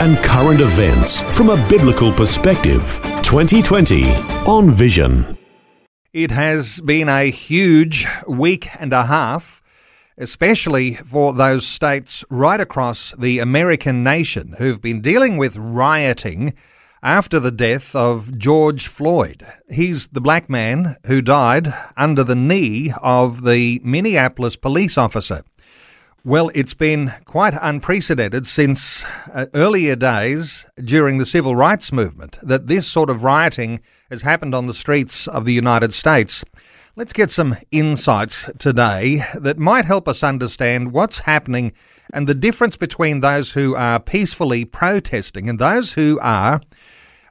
and current events from a biblical perspective. 2020 on Vision. It has been a huge week and a half, especially for those states right across the American nation who've been dealing with rioting after the death of George Floyd. He's the black man who died under the knee of the Minneapolis police officer. Well, it's been quite unprecedented since uh, earlier days during the civil rights movement that this sort of rioting has happened on the streets of the United States. Let's get some insights today that might help us understand what's happening and the difference between those who are peacefully protesting and those who are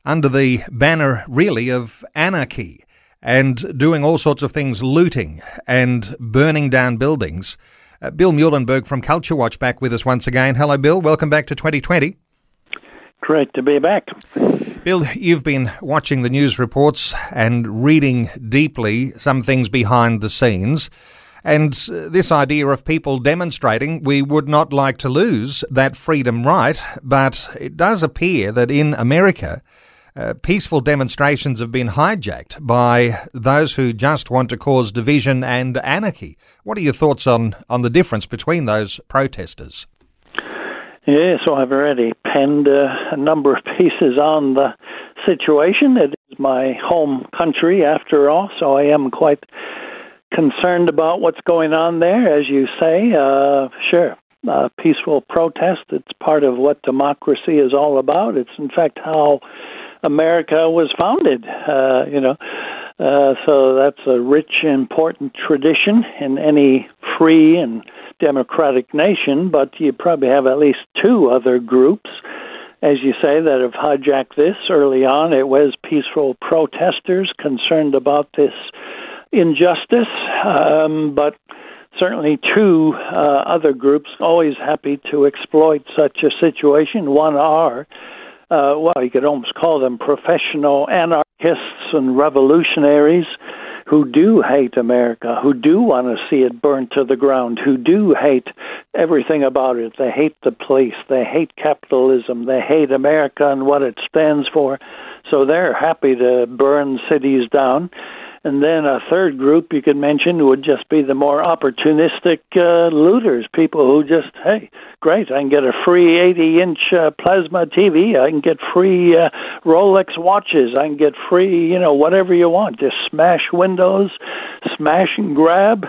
under the banner, really, of anarchy and doing all sorts of things, looting and burning down buildings. Uh, Bill Muehlenberg from Culture Watch back with us once again. Hello, Bill. Welcome back to 2020. Great to be back. Bill, you've been watching the news reports and reading deeply some things behind the scenes. And uh, this idea of people demonstrating, we would not like to lose that freedom right, but it does appear that in America, uh, peaceful demonstrations have been hijacked by those who just want to cause division and anarchy. What are your thoughts on, on the difference between those protesters? Yeah, so I've already penned uh, a number of pieces on the situation. It is my home country, after all, so I am quite concerned about what's going on there. As you say, uh, sure, uh, peaceful protest. It's part of what democracy is all about. It's, in fact, how America was founded. Uh, you know, uh, so that's a rich, important tradition in any free and democratic nation. But you probably have at least two other groups, as you say, that have hijacked this early on. It was peaceful protesters concerned about this injustice, um, but certainly two uh, other groups always happy to exploit such a situation. One are uh, well, you could almost call them professional anarchists and revolutionaries who do hate America, who do want to see it burned to the ground, who do hate everything about it. They hate the police, they hate capitalism, they hate America and what it stands for. So they're happy to burn cities down. And then a third group you could mention would just be the more opportunistic uh, looters, people who just, hey, great, I can get a free 80 inch uh, plasma TV, I can get free uh, Rolex watches, I can get free, you know, whatever you want. Just smash windows, smash and grab.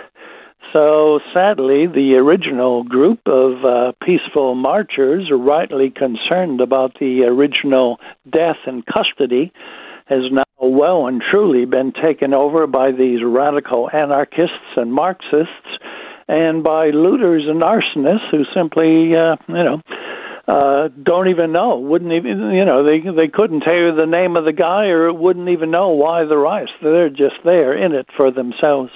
So sadly, the original group of uh, peaceful marchers are rightly concerned about the original death and custody has now well and truly been taken over by these radical anarchists and Marxists and by looters and arsonists who simply, uh, you know, uh, don't even know, wouldn't even, you know, they they couldn't tell you the name of the guy or wouldn't even know why the riots. They're just there in it for themselves.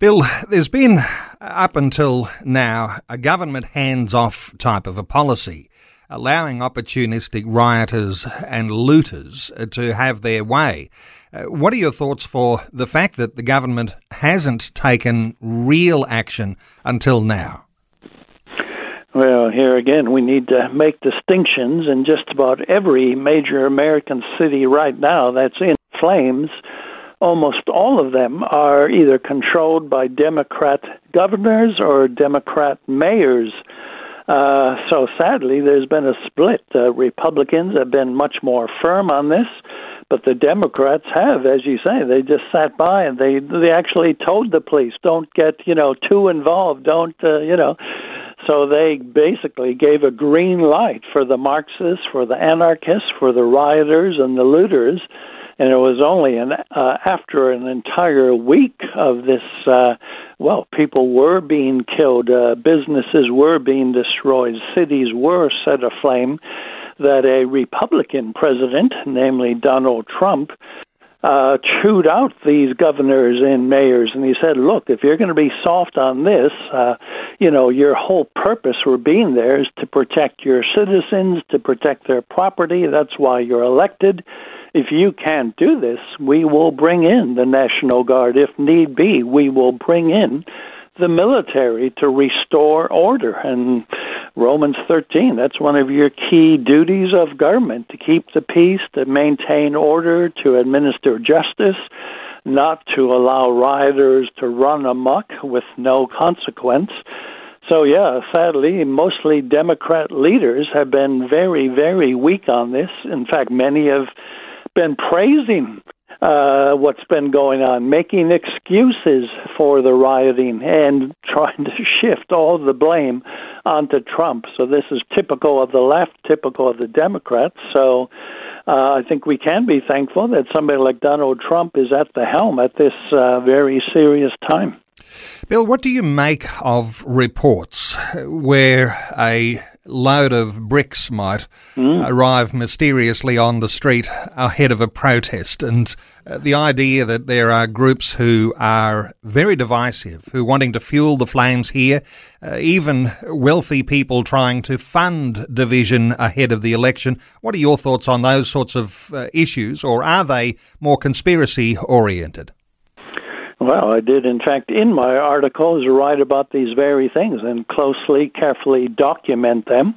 Bill, there's been up until now a government hands off type of a policy allowing opportunistic rioters and looters uh, to have their way. Uh, what are your thoughts for the fact that the government hasn't taken real action until now? Well, here again, we need to make distinctions in just about every major American city right now that's in flames. Almost all of them are either controlled by Democrat governors or Democrat mayors. Uh, so sadly, there's been a split. Uh, Republicans have been much more firm on this, but the Democrats have, as you say, they just sat by and they they actually told the police, "Don't get you know too involved. Don't uh, you know." So they basically gave a green light for the Marxists, for the anarchists, for the rioters and the looters and it was only an, uh, after an entire week of this. Uh, well, people were being killed, uh, businesses were being destroyed, cities were set aflame. that a Republican president, namely Donald Trump, uh, chewed out these governors and mayors, and he said, "Look, if you're going to be soft on this, uh, you know, your whole purpose for being there is to protect your citizens, to protect their property. That's why you're elected." If you can't do this, we will bring in the National Guard. If need be, we will bring in the military to restore order. And Romans 13, that's one of your key duties of government to keep the peace, to maintain order, to administer justice, not to allow rioters to run amok with no consequence. So, yeah, sadly, mostly Democrat leaders have been very, very weak on this. In fact, many have been praising uh, what's been going on, making excuses for the rioting, and trying to shift all the blame onto Trump. So this is typical of the left, typical of the Democrats. So uh, I think we can be thankful that somebody like Donald Trump is at the helm at this uh, very serious time. Bill, what do you make of reports where a load of bricks might mm. arrive mysteriously on the street ahead of a protest. And uh, the idea that there are groups who are very divisive, who are wanting to fuel the flames here, uh, even wealthy people trying to fund division ahead of the election. What are your thoughts on those sorts of uh, issues, or are they more conspiracy oriented? Well, I did, in fact, in my articles write about these very things and closely, carefully document them.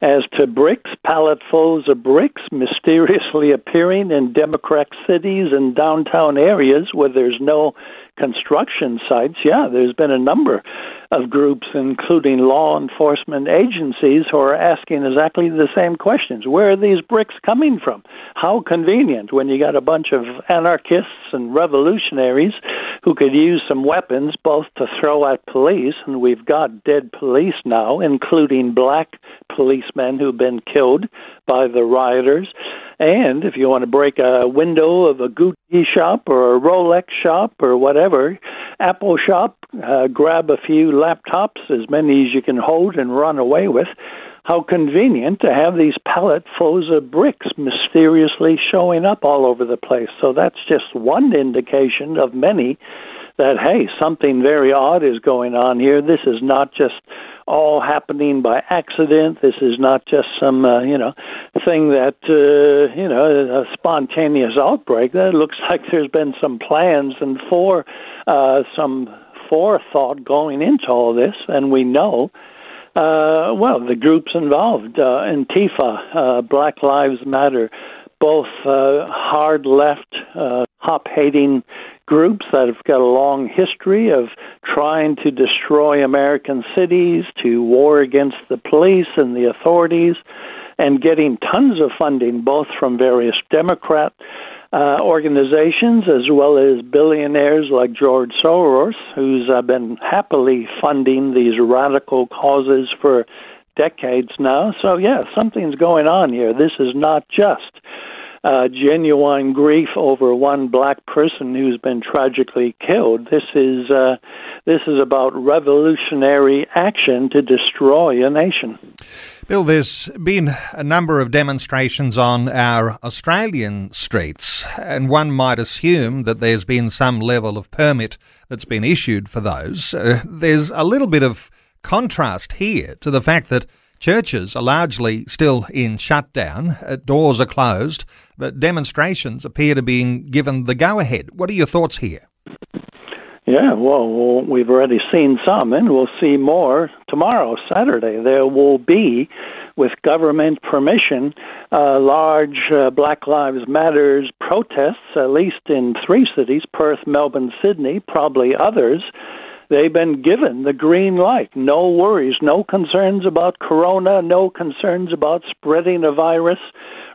As to bricks, palletfuls of bricks mysteriously appearing in Democrat cities and downtown areas where there's no construction sites, yeah, there's been a number of groups, including law enforcement agencies, who are asking exactly the same questions. Where are these bricks coming from? How convenient when you got a bunch of anarchists and revolutionaries who could use some weapons both to throw at police, and we've got dead police now, including black policemen who've been killed by the rioters. And if you want to break a window of a Gucci shop or a Rolex shop or whatever, Apple shop, uh, grab a few laptops, as many as you can hold and run away with. How convenient to have these palletfuls of bricks mysteriously showing up all over the place. So that's just one indication of many that, hey, something very odd is going on here. This is not just all happening by accident. This is not just some, uh, you know, thing that, uh, you know, a spontaneous outbreak. It looks like there's been some plans and for uh, some forethought going into all this, and we know. Uh, well, the groups involved, uh, Antifa, uh, Black Lives Matter, both uh, hard left, uh, hop hating groups that have got a long history of trying to destroy American cities, to war against the police and the authorities, and getting tons of funding both from various Democrat uh, organizations as well as billionaires like George Soros, who's uh, been happily funding these radical causes for decades now. So, yeah, something's going on here. This is not just uh, genuine grief over one black person who's been tragically killed. This is uh, this is about revolutionary action to destroy a nation. Bill, there's been a number of demonstrations on our Australian streets, and one might assume that there's been some level of permit that's been issued for those. Uh, there's a little bit of contrast here to the fact that Churches are largely still in shutdown, uh, doors are closed, but demonstrations appear to be given the go ahead. What are your thoughts here? Yeah, well, we've already seen some, and we'll see more tomorrow, Saturday. There will be, with government permission, uh, large uh, Black Lives Matters protests, at least in three cities Perth, Melbourne, Sydney, probably others they've been given the green light. No worries, no concerns about corona, no concerns about spreading a virus,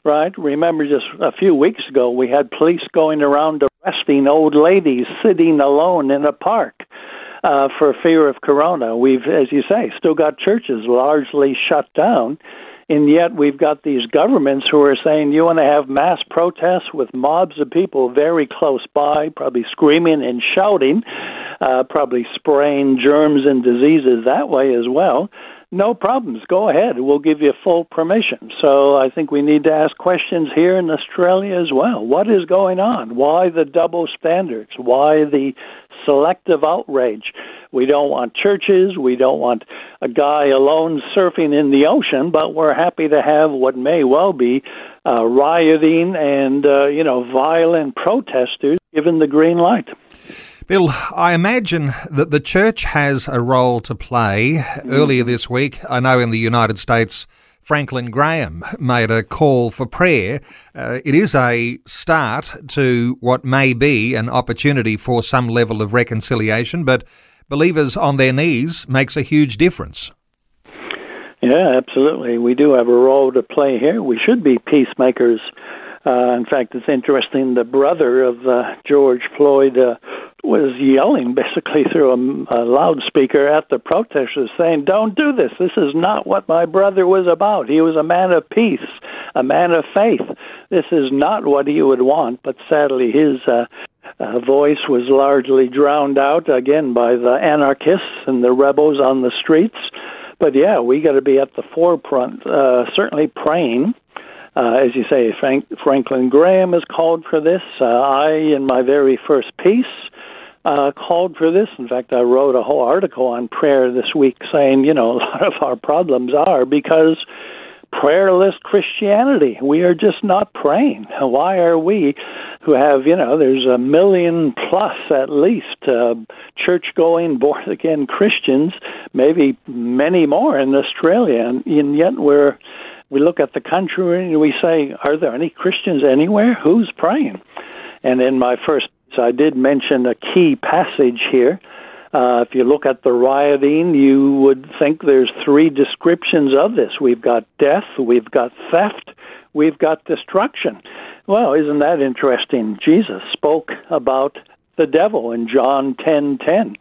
right? Remember just a few weeks ago we had police going around arresting old ladies sitting alone in a park. Uh, for fear of corona, we've, as you say, still got churches largely shut down and yet we've got these governments who are saying you want to have mass protests with mobs of people very close by, probably screaming and shouting, uh, probably spraying germs and diseases that way as well. no problems. Go ahead. We'll give you full permission. So I think we need to ask questions here in Australia as well. What is going on? Why the double standards? Why the selective outrage? We don't want churches. We don't want a guy alone surfing in the ocean, but we're happy to have what may well be uh, rioting and, uh, you know, violent protesters given the green light. Bill, I imagine that the church has a role to play. Mm. Earlier this week, I know in the United States, Franklin Graham made a call for prayer. Uh, it is a start to what may be an opportunity for some level of reconciliation, but believers on their knees makes a huge difference. Yeah, absolutely. We do have a role to play here. We should be peacemakers. Uh, in fact, it's interesting. The brother of uh, George Floyd uh, was yelling basically through a, a loudspeaker at the protesters, saying, "Don't do this. This is not what my brother was about. He was a man of peace, a man of faith. This is not what he would want." But sadly, his uh, uh, voice was largely drowned out again by the anarchists and the rebels on the streets. But yeah, we got to be at the forefront, uh, certainly praying. Uh, as you say, Frank, Franklin Graham has called for this. Uh, I, in my very first piece, uh, called for this. In fact, I wrote a whole article on prayer this week saying, you know, a lot of our problems are because prayerless Christianity. We are just not praying. Why are we, who have, you know, there's a million plus at least uh, church going, born again Christians, maybe many more in Australia, and, and yet we're. We look at the country and we say, Are there any Christians anywhere? Who's praying? And in my first I did mention a key passage here. Uh, if you look at the rioting, you would think there's three descriptions of this. We've got death, we've got theft, we've got destruction. Well, isn't that interesting? Jesus spoke about the devil in John 10:10. 10, 10.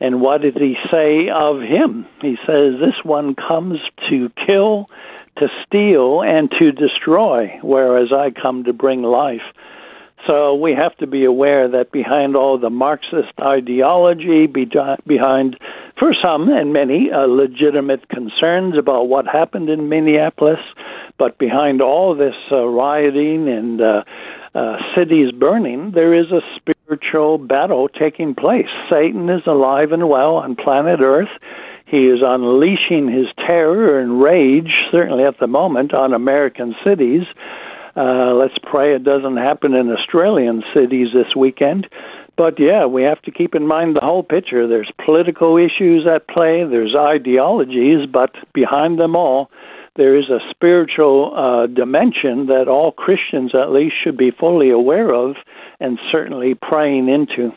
And what did he say of him? He says, This one comes to kill, to steal, and to destroy, whereas I come to bring life. So we have to be aware that behind all the Marxist ideology, behind, for some and many, uh, legitimate concerns about what happened in Minneapolis, but behind all this uh, rioting and uh, uh, cities burning, there is a spiritual battle taking place. Satan is alive and well on planet Earth. He is unleashing his terror and rage, certainly at the moment, on American cities. Uh, let's pray it doesn't happen in Australian cities this weekend. But yeah, we have to keep in mind the whole picture. There's political issues at play, there's ideologies, but behind them all, there is a spiritual uh, dimension that all Christians, at least, should be fully aware of and certainly praying into.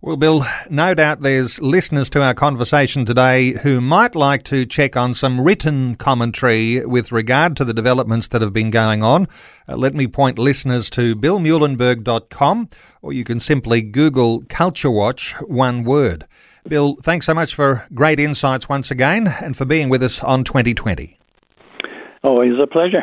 Well, Bill, no doubt there's listeners to our conversation today who might like to check on some written commentary with regard to the developments that have been going on. Uh, let me point listeners to billmuehlenberg.com or you can simply Google Culture Watch, one word. Bill, thanks so much for great insights once again and for being with us on 2020. Always a pleasure.